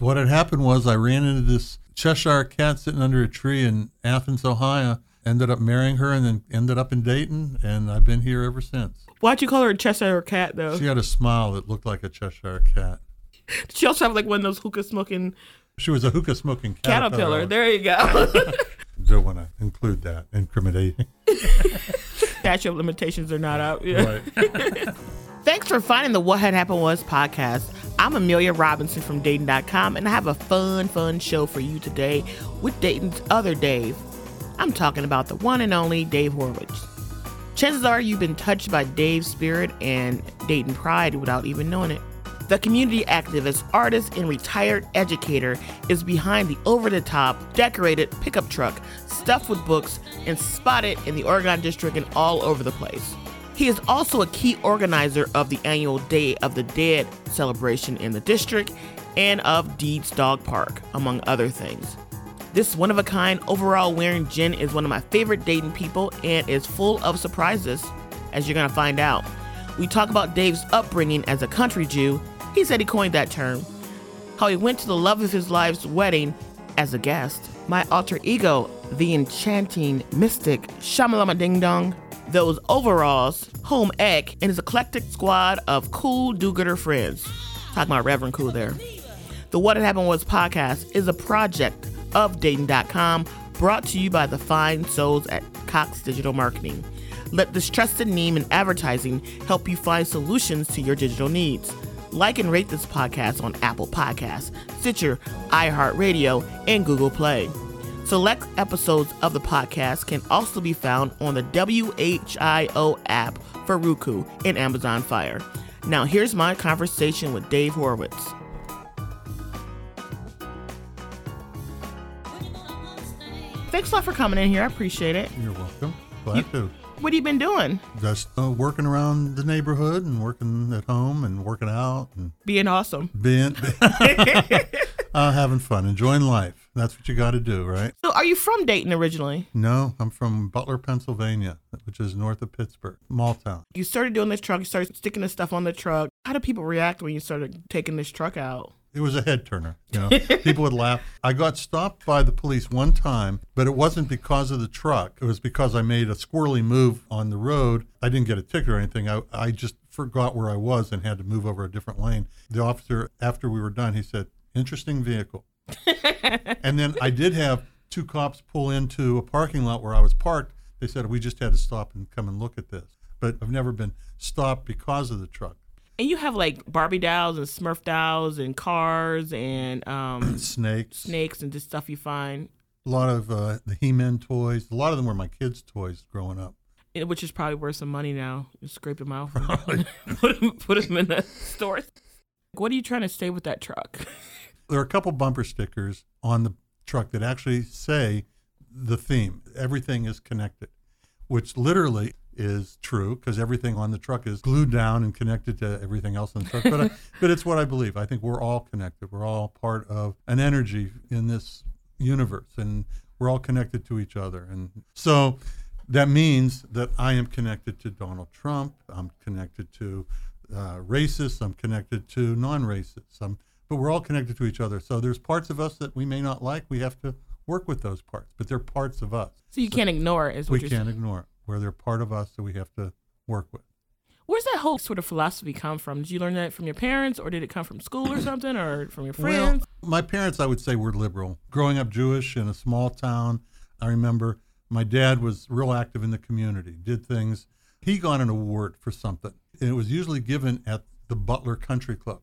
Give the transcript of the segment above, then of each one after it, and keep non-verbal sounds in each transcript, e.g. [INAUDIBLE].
What had happened was I ran into this Cheshire cat sitting under a tree in Athens, Ohio. Ended up marrying her and then ended up in Dayton, and I've been here ever since. Why'd you call her a Cheshire cat though? She had a smile that looked like a Cheshire cat. Did She also have like one of those hookah smoking She was a hookah smoking caterpillar. There you go. [LAUGHS] Don't want to include that incriminating. [LAUGHS] Statute of limitations are not out. Yeah. Right. [LAUGHS] Thanks for finding the What Had Happened Was podcast. I'm Amelia Robinson from Dayton.com, and I have a fun, fun show for you today with Dayton's other Dave. I'm talking about the one and only Dave Hurwitz. Chances are you've been touched by Dave's spirit and Dayton pride without even knowing it. The community activist, artist, and retired educator is behind the over the top, decorated pickup truck stuffed with books and spotted in the Oregon District and all over the place. He is also a key organizer of the annual Day of the Dead celebration in the district and of Deeds Dog Park, among other things. This one of a kind overall wearing Jen is one of my favorite Dayton people and is full of surprises, as you're gonna find out. We talk about Dave's upbringing as a country Jew. He said he coined that term. How he went to the love of his life's wedding as a guest. My alter ego, the enchanting mystic Shamalama Ding Dong. Those overalls, home ec, and his eclectic squad of cool do-gooder friends. Talking about Reverend Cool there. The What Had Happened Was podcast is a project of Dayton.com brought to you by the fine souls at Cox Digital Marketing. Let this trusted name in advertising help you find solutions to your digital needs. Like and rate this podcast on Apple Podcasts, Stitcher, iHeartRadio, and Google Play. Select episodes of the podcast can also be found on the WHIO app for Roku and Amazon Fire. Now, here's my conversation with Dave Hurwitz. Thanks a lot for coming in here. I appreciate it. You're welcome. Glad to. What have you been doing? Just uh, working around the neighborhood and working at home and working out and Being awesome. being [LAUGHS] [LAUGHS] uh, having fun, enjoying life. That's what you got to do, right? So, are you from Dayton originally? No, I'm from Butler, Pennsylvania, which is north of Pittsburgh, small town. You started doing this truck, you started sticking this stuff on the truck. How did people react when you started taking this truck out? It was a head turner. You know, [LAUGHS] people would laugh. I got stopped by the police one time, but it wasn't because of the truck. It was because I made a squirrely move on the road. I didn't get a ticket or anything. I, I just forgot where I was and had to move over a different lane. The officer, after we were done, he said, "Interesting vehicle." [LAUGHS] and then I did have two cops pull into a parking lot where I was parked. They said we just had to stop and come and look at this. But I've never been stopped because of the truck. And you have like Barbie dolls and Smurf dolls and cars and um, [CLEARS THROAT] Snakes. snakes and just stuff you find, A lot of uh, the He-Man toys. A lot of them were my kids' toys growing up. eh, which is probably worth some money now. You scrape them out, [LAUGHS] put them, put them in the store. What are you trying to say with that truck? [LAUGHS] There are a couple bumper stickers on the truck that actually say the theme. Everything is connected, which literally is true because everything on the truck is glued down and connected to everything else on the truck. But, I, [LAUGHS] but it's what I believe. I think we're all connected. We're all part of an energy in this universe, and we're all connected to each other. And so that means that I am connected to Donald Trump. I'm connected to uh, racists. I'm connected to non-racists. I'm, but we're all connected to each other. So there's parts of us that we may not like. We have to work with those parts, but they're parts of us. So you can't ignore it. Is what We can't saying. ignore it. Where they're part of us that we have to work with. Where's that whole sort of philosophy come from? Did you learn that from your parents, or did it come from school or something, or from your friends? Well, my parents, I would say, were liberal. Growing up Jewish in a small town, I remember my dad was real active in the community, did things. He got an award for something, and it was usually given at the Butler Country Club.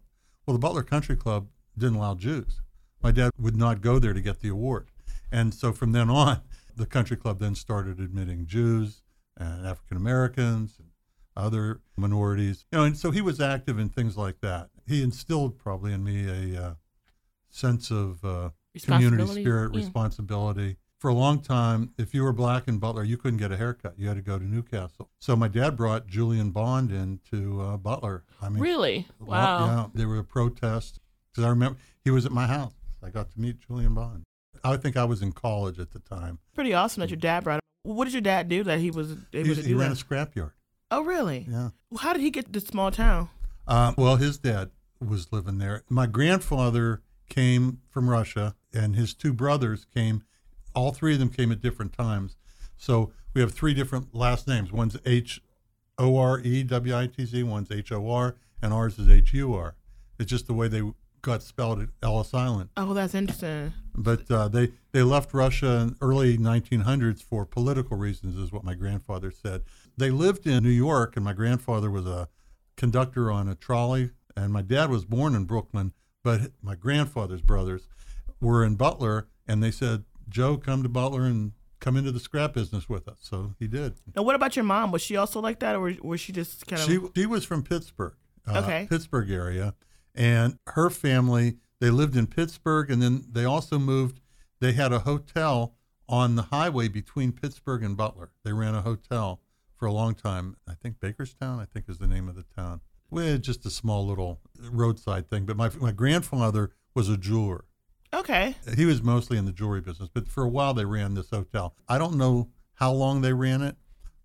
Well, the Butler Country Club didn't allow Jews. My dad would not go there to get the award. And so from then on, the country club then started admitting Jews and African Americans and other minorities. You know, and so he was active in things like that. He instilled probably in me a uh, sense of uh, community spirit, Yeah. responsibility. For a long time, if you were black in Butler, you couldn't get a haircut. You had to go to New Castle. So my dad brought Julian Bond into uh, Butler. I mean, Really? a lot- Wow. Yeah, there were protests because I remember he was at my house. I got to meet Julian Bond. I think I was in college at the time. Pretty awesome that your dad brought. It. What did your dad do that he was able He, to he do ran a that? scrapyard. Oh, really? Yeah. Well, How did he get to small town? Uh, well, his dad was living there. My grandfather came from Russia, and his two brothers came. All three of them came at different times. So we have three different last names. One's H O R E W I T Z, one's H O R, and ours is H U R. It's just the way they got spelled at Ellis Island. Oh, that's interesting. But uh, they they left Russia in early 1900s for political reasons, is what my grandfather said. They lived in New York, and my grandfather was a conductor on a trolley, and my dad was born in Brooklyn, but my grandfather's brothers were in Butler, and they said, "Joe, come to Butler and come into the scrap business with us." So he did. Now, what about your mom? Was she also like that, or was she just kind of? She she was from Pittsburgh, uh, Okay. Pittsburgh area, and her family they lived in Pittsburgh, and then they also moved. They had a hotel on the highway between Pittsburgh and Butler. They ran a hotel for a long time. I think Bakerstown, I think is the name of the town. We had just a small little roadside thing. But my my grandfather was a jeweler. Okay. He was mostly in the jewelry business, but for a while they ran this hotel. I don't know how long they ran it,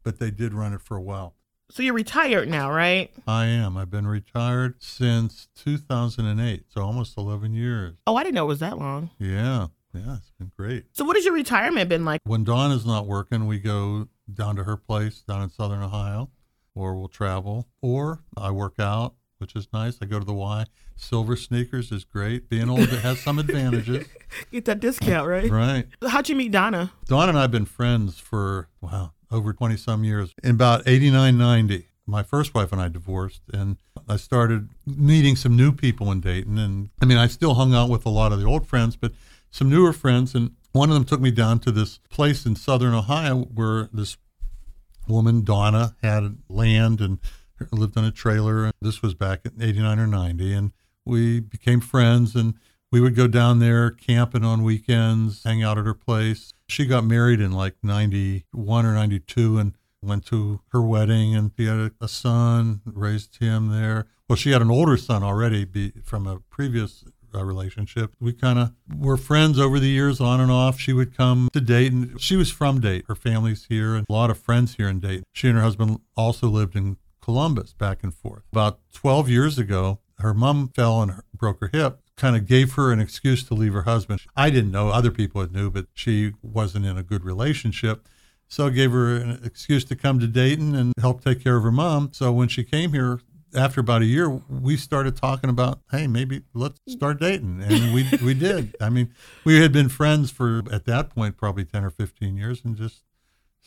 but they did run it for a while. So you're retired now, right? I am. I've been retired since 2008, so almost 11 years. Oh, I didn't know it was that long. Yeah, yeah, it's been great. So what has your retirement been like? When Dawn is not working, we go down to her place down in Southern Ohio, or we'll travel, or I work out, which is nice. I go to the Y. Silver sneakers is great. Being old it has some advantages, [LAUGHS] Get that discount, right? right? How'd you meet Donna? Donna and I have been friends for, wow, over 20 some years. In about 89, 90, my first wife and I divorced, and I started meeting some new people in Dayton. And I mean, I still hung out with a lot of the old friends, but some newer friends. And one of them took me down to this place in southern Ohio where this woman, Donna, had land and lived on a trailer. This was back in 89 or 90. And we became friends and we would go down there camping on weekends, hang out at her place. She got married in like 91 or 92 and went to her wedding and she had a, a son, raised him there. Well, she had an older son already be, from a previous uh, relationship. We kind of were friends over the years, on and off. She would come to Dayton. She was from Dayton. Her family's here and a lot of friends here in Dayton. She and her husband also lived in Columbus back and forth. About 12 years ago, her mom fell and broke her hip, kind of gave her an excuse to leave her husband. I didn't know, other people had knew, but she wasn't in a good relationship. So gave her an excuse to come to Dayton and help take care of her mom. So when she came here, after about a year, we started talking about, hey, maybe let's start dating, and we we did. I mean, we had been friends for at that point probably ten or fifteen years, and just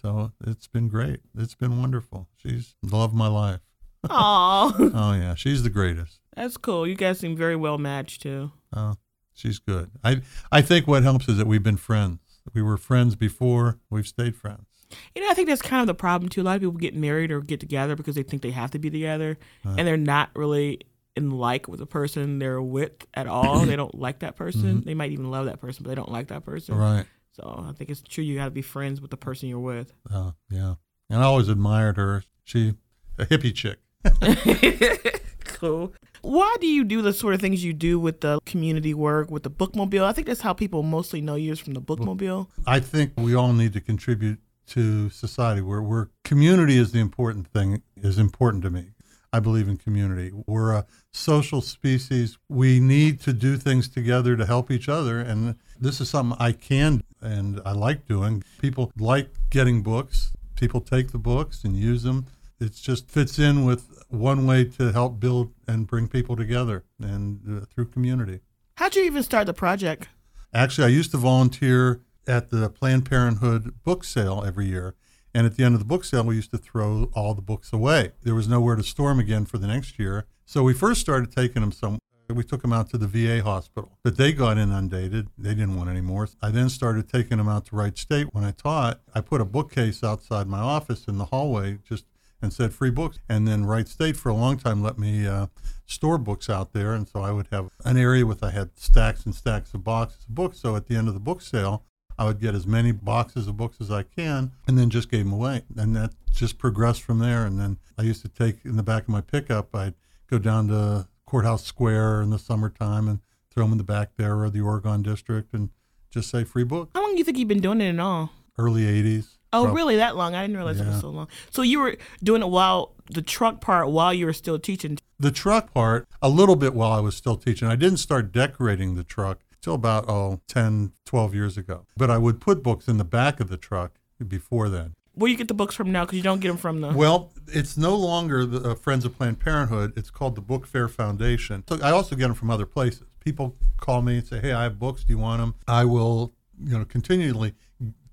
so it's been great. It's been wonderful. She's the love of my life. Aw, [LAUGHS] Oh yeah, she's the greatest. that's cool. You guys seem very well matched too. Oh, she's good. I I think what helps is that we've been friends. We were friends before. We've stayed friends. You know, I think that's kind of the problem too. A lot of people get married or get together because they think they have to be together, uh-huh. and they're not really in like with the person they're with at all. [CLEARS THROAT] they don't like that person. Mm-hmm. They might even love that person, but they don't like that person. Right. So I think it's true. You got to be friends with the person you're with. Uh, yeah. And I always admired her. She a hippie chick. [LAUGHS] cool. Why do you do the sort of things you do with the community work, with the bookmobile? I think that's how people mostly know you is from the bookmobile. I think we all need to contribute to society where where community is the important thing is important to me. I believe in community. We're a social species. We need to do things together to help each other and this is something I can and I like doing. People like getting books. People take the books and use them. It just fits in with one way to help build and bring people together and uh, through community. How'd you even start the project? Actually, I used to volunteer at the Planned Parenthood book sale every year. And at the end of the book sale, we used to throw all the books away. There was nowhere to store them again for the next year. So we first started taking them some. We took them out to the VA hospital, but they got inundated. They didn't want any more. I then started taking them out to Wright State. When I taught, I put a bookcase outside my office in the hallway just and said free books. And then Wright State for a long time let me uh, store books out there. And so I would have an area with I had stacks and stacks of boxes of books. So at the end of the book sale, I would get as many boxes of books as I can and then just gave them away. And that just progressed from there. And then I used to take in the back of my pickup, I'd go down to Courthouse Square in the summertime and throw them in the back there or the Oregon District and just say free books. How long do you think you've been doing it in all? Early 80s. Oh, really? That long? I didn't realize it was so long. So you were doing it while the truck part while you were still teaching. The truck part, a little bit while I was still teaching. I didn't start decorating the truck till about, oh, 10, 12 years ago. But I would put books in the back of the truck before then. Where you get the books from now? Because you don't get them from the. Well, it's no longer the uh, Friends of Planned Parenthood. It's called the Book Fair Foundation. So I also get them from other places. People call me and say, "Hey, I have books. Do you want them?" I will, you know, continually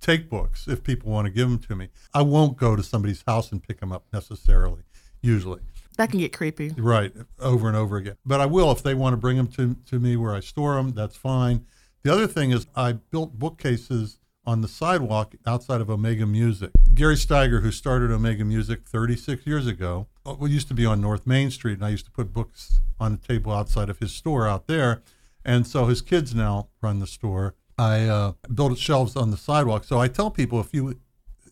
take books if people want to give them to me. I won't go to somebody's house and pick them up necessarily. Usually, that can get creepy. right? Over and over again. But I will if they want to bring them to to me where I store them. That's fine. The other thing is I built bookcases on the sidewalk outside of Omega Music. Gary Steiger, who started Omega Music 36 years ago, uh, we used to be on North Main Street, and I used to put books on a table outside of his store out there. And so his kids now run the store. I uh, built shelves on the sidewalk. So I tell people if you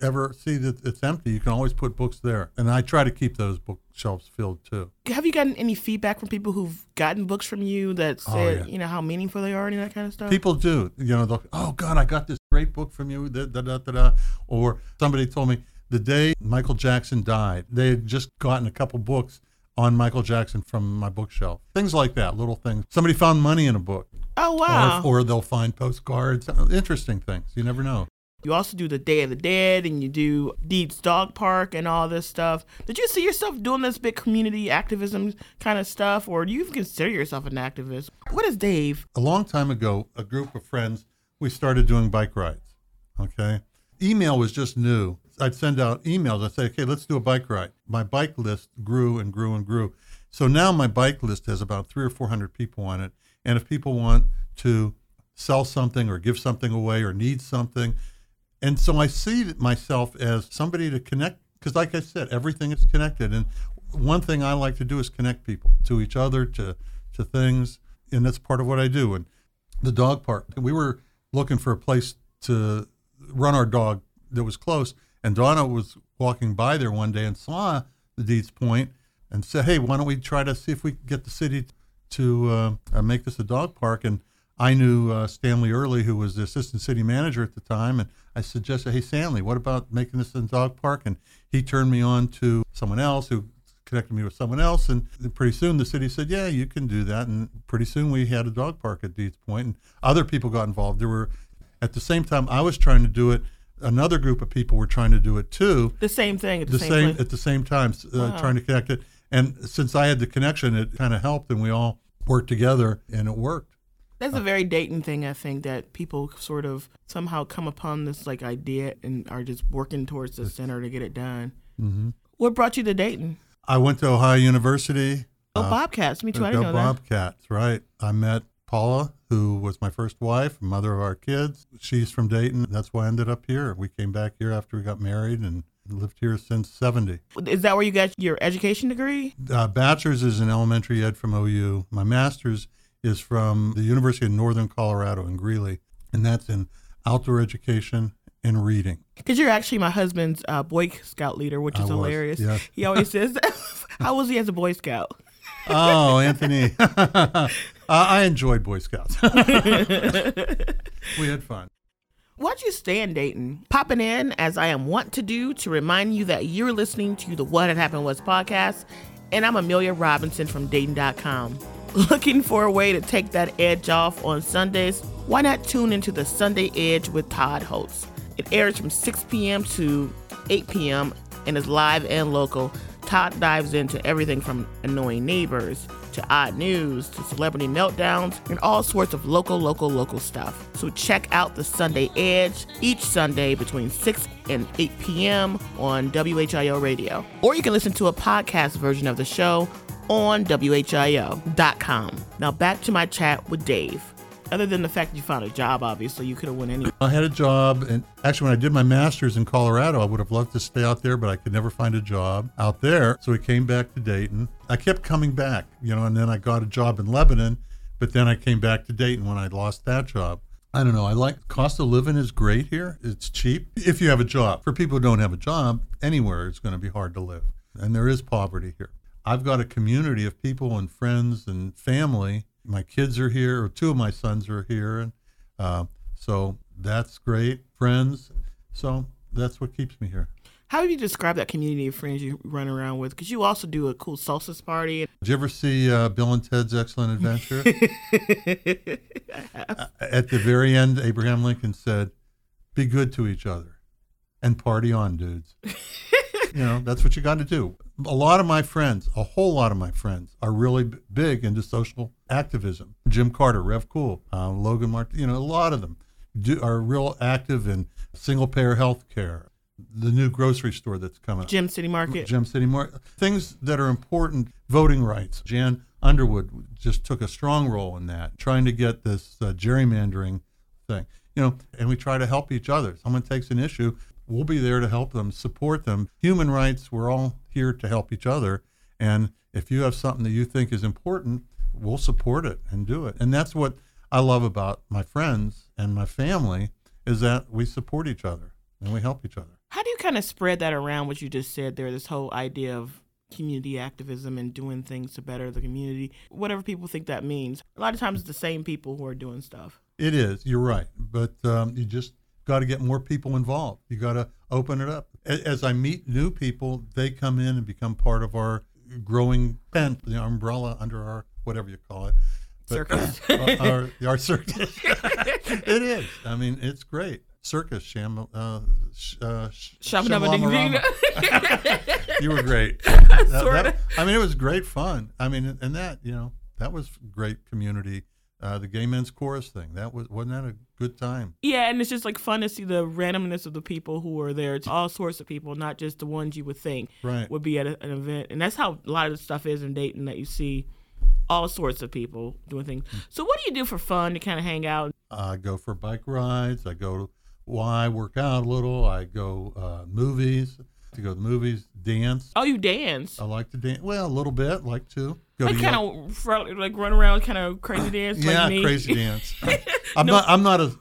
ever see that it's empty, you can always put books there. And I try to keep those bookshelves filled too. Have you gotten any feedback from people who've gotten books from you that Oh, said, yeah. you know, how meaningful they are and that kind of stuff? People do. You know, they'll, oh, God, I got this great book from you. Da, da, da, da, da. Or somebody told me the day Michael Jackson died, they had just gotten a couple books on Michael Jackson from my bookshelf. Things like that, little things. Somebody found money in a book. oh, wow. Or, or they'll find postcards. Interesting things. You never know. You also do the Day of the Dead and you do Deeds Dog Park and all this stuff. Did you see yourself doing this big community activism kind of stuff, or do you even consider yourself an activist? What is Dave? a long time ago, a group of friends, we started doing bike rides. Okay. Email was just new. I'd send out emails. I'd say, okay, let's do a bike ride. My bike list grew and grew and grew. So now my bike list has about three or 400 people on it. And if people want to sell something or give something away or need something, and so I see myself as somebody to connect, because like I said, everything is connected. And one thing I like to do is connect people to each other, to, to things. And that's part of what I do. And the dog park, we were looking for a place to run our dog that was close. And Donna was walking by there one day and saw the Deeds Point and said, hey, why don't we try to see if we can get the city to uh, uh, make this a dog park? And I knew uh, Stanley Earley, who was the assistant city manager at the time, and I suggested, "Hey, Stanley, what about making this a dog park?" And he turned me on to someone else who connected me with someone else, and pretty soon the city said, "Yeah, you can do that." And pretty soon we had a dog park at Deeds Point, and other people got involved. There were, at the same time, I was trying to do it. Another group of people were trying to do it too The same thing at the, the same, same at the same time, uh, Wow. trying to connect it. And since I had the connection, it kind of helped, and we all worked together, and it worked. That's a very Dayton thing, I think, that people sort of somehow come upon this like idea and are just working towards the center to get it done. hmm What brought you to Dayton? I went to Ohio University. Oh, Uh, Bobcats. Me too. I didn't know that. Bobcats, right? I met Paula, who was my first wife, mother of our kids. She's from Dayton. That's why I ended up here. We came back here after we got married and lived here since 70. Is that where you got your education degree? Uh, bachelor's is in elementary ed from OU. My master's is from the University of Northern Colorado in Greeley, and that's in outdoor education and reading. Because you're actually my husband's uh, Boy Scout leader, which is was, hilarious. yes. He always [LAUGHS] says, [LAUGHS] "How was he as a Boy Scout?" Oh, Anthony. [LAUGHS] uh, I enjoyed Boy Scouts. we had fun. Why'd you stay in Dayton? Popping in, as I am wont to do, to remind you that you're listening to the What Had Happened Was podcast, and I'm Amelia Robinson from Dayton.com. Looking for a way to take that edge off on Sundays? Why not tune into the Sunday Edge with Todd Holtz? It airs from 6 p.m. to 8 p.m. and is live and local. Todd dives into everything from annoying neighbors to odd news to celebrity meltdowns and all sorts of local, local, local stuff. So check out the Sunday Edge each Sunday between 6 and 8 p.m. on WHIO Radio. Or you can listen to a podcast version of the show on WHIO.com. Now back to my chat with Dave. Other than the fact that you found a job, obviously, you could have went anywhere. I had a job, and actually, when I did my master's in Colorado, I would have loved to stay out there, but I could never find a job out there. So we came back to Dayton. I kept coming back, you know, and then I got a job in Lebanon, but then I came back to Dayton when I lost that job. I don't know. I like cost of living is great here. It's cheap if you have a job. For people who don't have a job, anywhere it's going to be hard to live, and there is poverty here. I've got a community of people and friends and family. My kids are here, or two of my sons are here, and uh, so that's great. Friends, so that's what keeps me here. How would you describe that community of friends you run around with? Because you also do a cool solstice party. Did you ever see uh, Bill and Ted's Excellent Adventure? [LAUGHS] At the very end, Abraham Lincoln said, "Be good to each other, and party on, dudes." [LAUGHS] you know, that's what you got to do. A lot of my friends, a whole lot of my friends, are really b- big into social activism. Jim Carter, Rev Cool, uh, Logan Martin, you know, a lot of them do, are real active in single payer health care, the new grocery store that's coming up. Gem City Market. Gem City Market. Things that are important, voting rights. Jan Underwood just took a strong role in that, trying to get this uh, gerrymandering thing. You know, and we try to help each other. Someone takes an issue, we'll be there to help them, support them. Human rights, we're all here to help each other. And if you have something that you think is important, we'll support it and do it. And that's what I love about my friends and my family is that we support each other and we help each other. How do you kind of spread that around what you just said there, this whole idea of community activism and doing things to better the community, whatever people think that means? A lot of times it's the same people who are doing stuff. It is. You're right. But um, you just got to get more people involved. You got to open it up. As I meet new people, they come in and become part of our growing tent, the umbrella under our whatever you call it. But- Circus. [LAUGHS] our, our circus. [LAUGHS] it is. I mean, it's great. Circus, sham, uh, sh, uh, sh- [LAUGHS] you were great. That- that- I mean, it was great fun. I mean, and that you know that was great community. Uh, the gay men's chorus thing that was wasn't that a good time? Yeah, and it's just like fun to see the randomness of the people who are there. It's all sorts of people, not just the ones you would think Right. would be at a, an event. And that's how a lot of the stuff is in Dayton that you see all sorts of people doing things. So, what do you do for fun to kind of hang out? I go for bike rides. I go to Y work out a little. I go uh, movies. To go to the movies, dance. Oh, you dance. I like to dance. Well, a little bit. Like to go like kind of like run around, kind of crazy [LAUGHS] dance. yeah, like me. crazy dance. [LAUGHS] [LAUGHS] I'm not. I'm not a.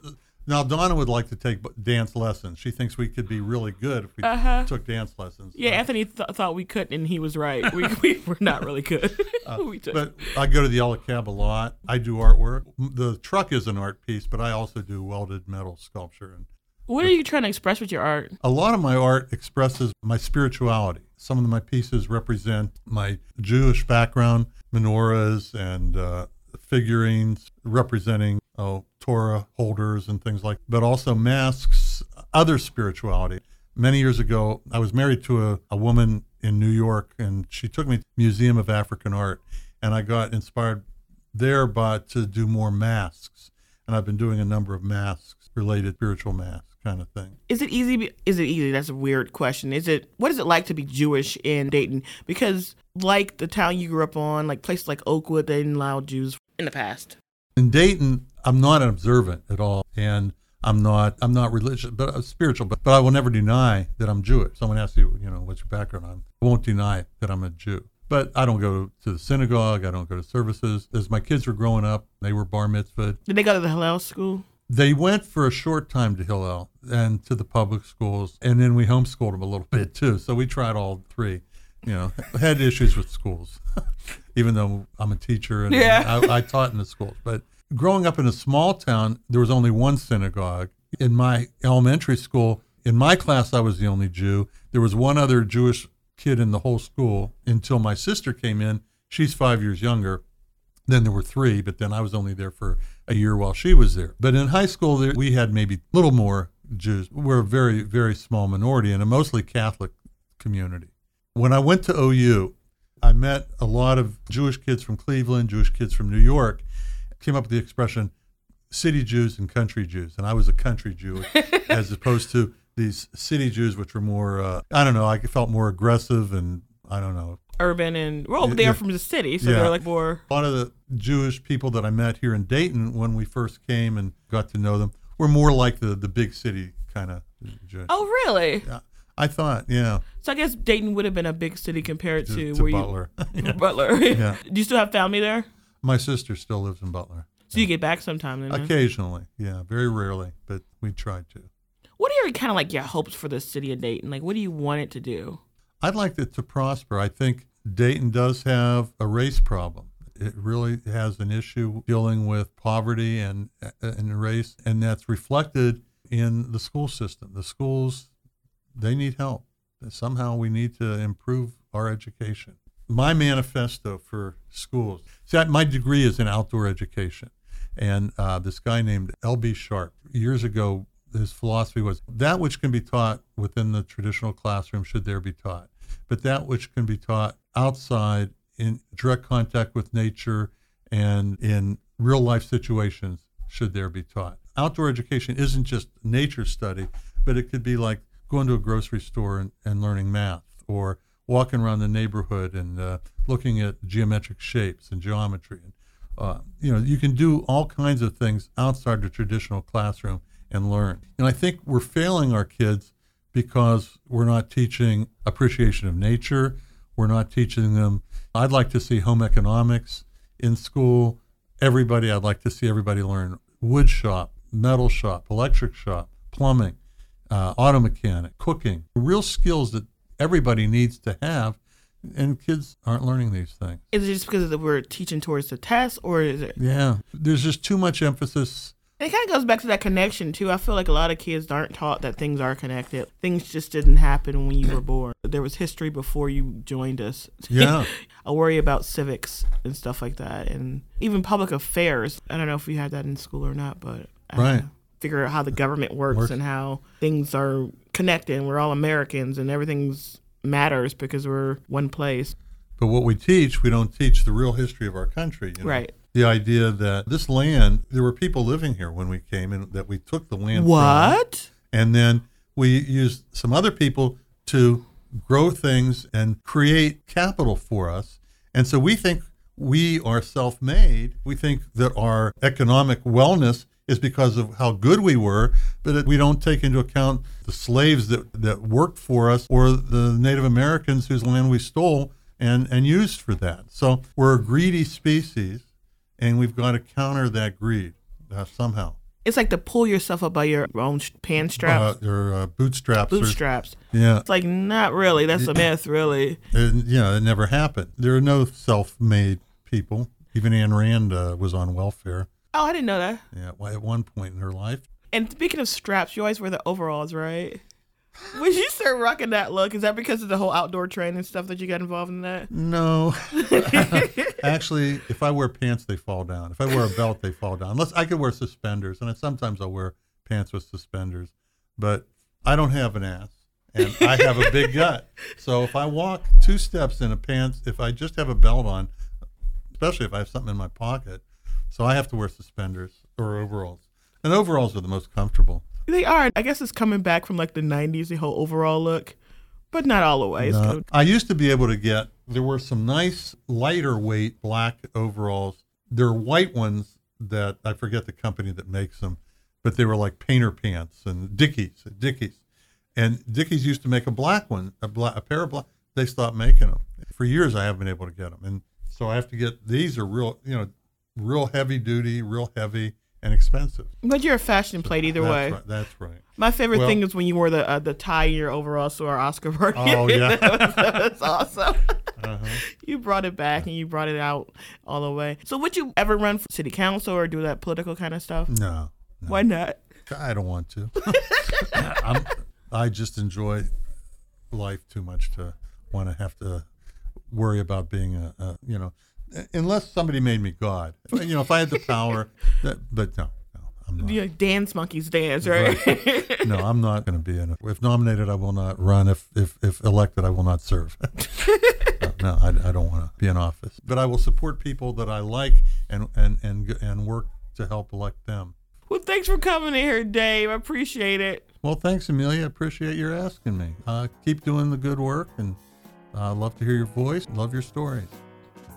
Now Donna would like to take dance lessons. She thinks we could be really good if we Uh-huh. took dance lessons. Yeah, Uh, Anthony th- thought we couldn't, and he was right. We, we were not really good. Uh, But I go to the Yellow Cab a lot. I do artwork. The truck is an art piece, but I also do welded metal sculpture. And what are you trying to express with your art? a lot of my art expresses my spirituality. Some of my pieces represent my Jewish background, menorahs and uh, figurines representing oh, Torah holders and things like but also masks other spirituality. Many years ago, I was married to a, a woman in New York, and she took me to the Museum of African Art, and I got inspired there by to do more masks. And I've been doing a number of masks, related spiritual masks kind of thing. Is it easy? Is it easy? That's a weird question. Is it? What is it like to be Jewish in Dayton? Because like the town you grew up on, like places like Oakwood, they didn't allow Jews in the past. in Dayton, I'm not an observant at all, and I'm not I'm not religious, but uh, spiritual. But but I will never deny that I'm Jewish. Someone asks you, you know, what's your background? I'm- I won't deny that I'm a Jew. But I don't go to the synagogue. I don't go to services. As my kids were growing up, they were bar mitzvah. Did they go to the Hillel school? They went for a short time to Hillel and to the public schools, and then we homeschooled them a little [LAUGHS] bit too. So we tried all three. You know, [LAUGHS] had issues with schools, [LAUGHS] even though I'm a teacher and Yeah. I, I taught in the schools. But growing up in a small town, there was only one synagogue. In my elementary school, in my class, I was the only Jew. There was one other Jewish kid in the whole school until my sister came in. She's five years younger. Then there were three, but then I was only there for a year while she was there. But in high school, there, we had maybe a little more Jews. We're a very, very small minority in a mostly Catholic community. When I went to OU, I met a lot of Jewish kids from Cleveland, Jewish kids from New York, came up with the expression city Jews and country Jews. And I was a country Jew [LAUGHS] as opposed to these city Jews, which were more, uh, I don't know, I felt more aggressive and I don't know, Urban and well, Yeah, they're from the city, so Yeah. they're like more. a lot of the Jewish people that I met here in Dayton when we first came and got to know them were more like the, the big city kind of Jewish. Oh, really? Yeah, I thought, yeah, So I guess Dayton would have been a big city compared to, to, to where Butler. you Butler. [LAUGHS] [LAUGHS] Yeah. [LAUGHS] Do you still have family there? My sister still lives in Butler. So you get back sometime then? huh? Occasionally, yeah, very rarely, but we tried to. What are your kind of like your hopes for the city of Dayton? Like, what do you want it to do? I'd like it to prosper. I think Dayton does have a race problem. It really has an issue dealing with poverty and and race, and that's reflected in the school system. The schools they need help. Somehow we need to improve our education. My manifesto for schools. See, my degree is in outdoor education. And uh, this guy named L.B. Sharp, years ago, his philosophy was that which can be taught within the traditional classroom should there be taught, but that which can be taught outside in direct contact with nature and in real life situations should there be taught. Outdoor education isn't just nature study, but it could be like going to a grocery store and, and learning math or walking around the neighborhood and uh, looking at geometric shapes and geometry. And, uh, you know, you can do all kinds of things outside the traditional classroom and learn. And I think we're failing our kids because we're not teaching appreciation of nature. We're not teaching them. I'd like to see home economics in school. Everybody, I'd like to see everybody learn wood shop, metal shop, electric shop, plumbing, uh, auto mechanic, cooking, real skills that everybody needs to have. And kids aren't learning these things. Is it just because we're teaching towards the test, or is it? Yeah, there's just too much emphasis it kind of goes back to that connection too. I feel like a lot of kids aren't taught that things are connected. Things just didn't happen when you were born. There was history before you joined us. Yeah. [LAUGHS] I worry about civics and stuff like that, and even public affairs. I don't know if we had that in school or not, but uh, right. Figure out how the government works, works and how things are connected. And we're all Americans, and everything's matters because we're one place. But what we teach, we don't teach the real history of our country. You know? Right the idea that this land, there were people living here when we came and that we took the land what? From, and then we used some other people to grow things and create capital for us. And so we think we are self made. We think that our economic wellness is because of how good we were, but we don't take into account the slaves that, that worked for us or the Native Americans whose land we stole and, and used for that. So we're a greedy species and we've got to counter that greed uh, somehow. It's like to pull yourself up by your own pants straps. Uh, your uh, bootstraps. Bootstraps. Or, yeah. It's like, not really. That's a myth, really. It, yeah, it never happened. There are no self made people. Even Ayn Rand uh, was on welfare. Oh, I didn't know that. Yeah, at one point in her life. And speaking of straps, you always wear the overalls, right? When you start rocking that look, is that because of the whole outdoor training stuff that you got involved in that? No. [LAUGHS] [LAUGHS] Actually, if I wear pants, they fall down. If I wear a belt, they fall down. Unless I could wear suspenders, and sometimes I'll wear pants with suspenders. But I don't have an ass, and I have a big gut. So if I walk two steps in a pants, if I just have a belt on, especially if I have something in my pocket, so I have to wear suspenders or overalls. And overalls are the most comfortable. They are. I guess it's coming back from like the 90s, the whole overall look, but not all the way. No. I used to be able to get, there were some nice lighter weight black overalls. There are white ones that I forget the company that makes them, but they were like painter pants and Dickies, Dickies. And Dickies used to make a black one, a, black, a pair of black. They stopped making them. For years, I haven't been able to get them. And so I have to get, these are real, you know, real heavy duty, real heavy and expensive. But you're a fashion plate either that's way. Right, that's right. My favorite well, thing is when you wore the uh, the tie in your overall so our Oscar party. Oh yeah, [LAUGHS] that's awesome. Uh-huh. [LAUGHS] You brought it back and you brought it out all the way. So would you ever run for city council or do that political kind of stuff? No. no. Why not? I don't want to. [LAUGHS] I'm, I just enjoy life too much to want to have to worry about being a, a you know unless somebody made me God. You know, if I had the power, [LAUGHS] that, but no. no I'm not. Yeah, dance monkeys dance, right? right. [LAUGHS] No, I'm not going to be in it. If nominated, I will not run. If if, if elected, I will not serve. [LAUGHS] no, no I, I don't want to be in office. But I will support people that I like and and and and work to help elect them. Well, thanks for coming here, Dave. I appreciate it. Well, thanks, Amelia. I appreciate your asking me. Uh, keep doing the good work, and I uh, love to hear your voice. Love your stories.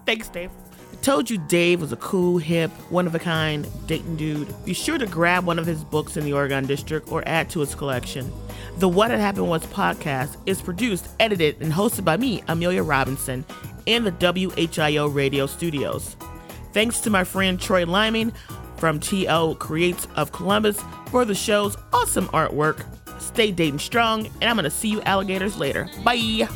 Thanks, Dave. I told you Dave was a cool, hip, one of a kind Dayton dude. Be sure to grab one of his books in the Oregon District or add to his collection. The What Had Happened Was podcast is produced, edited, and hosted by me, Amelia Robinson, in the WHIO radio studios. Thanks to my friend Troy Liming from TL Creates of Columbus for the show's awesome artwork. Stay Dayton strong, and I'm going to see you alligators later. Bye.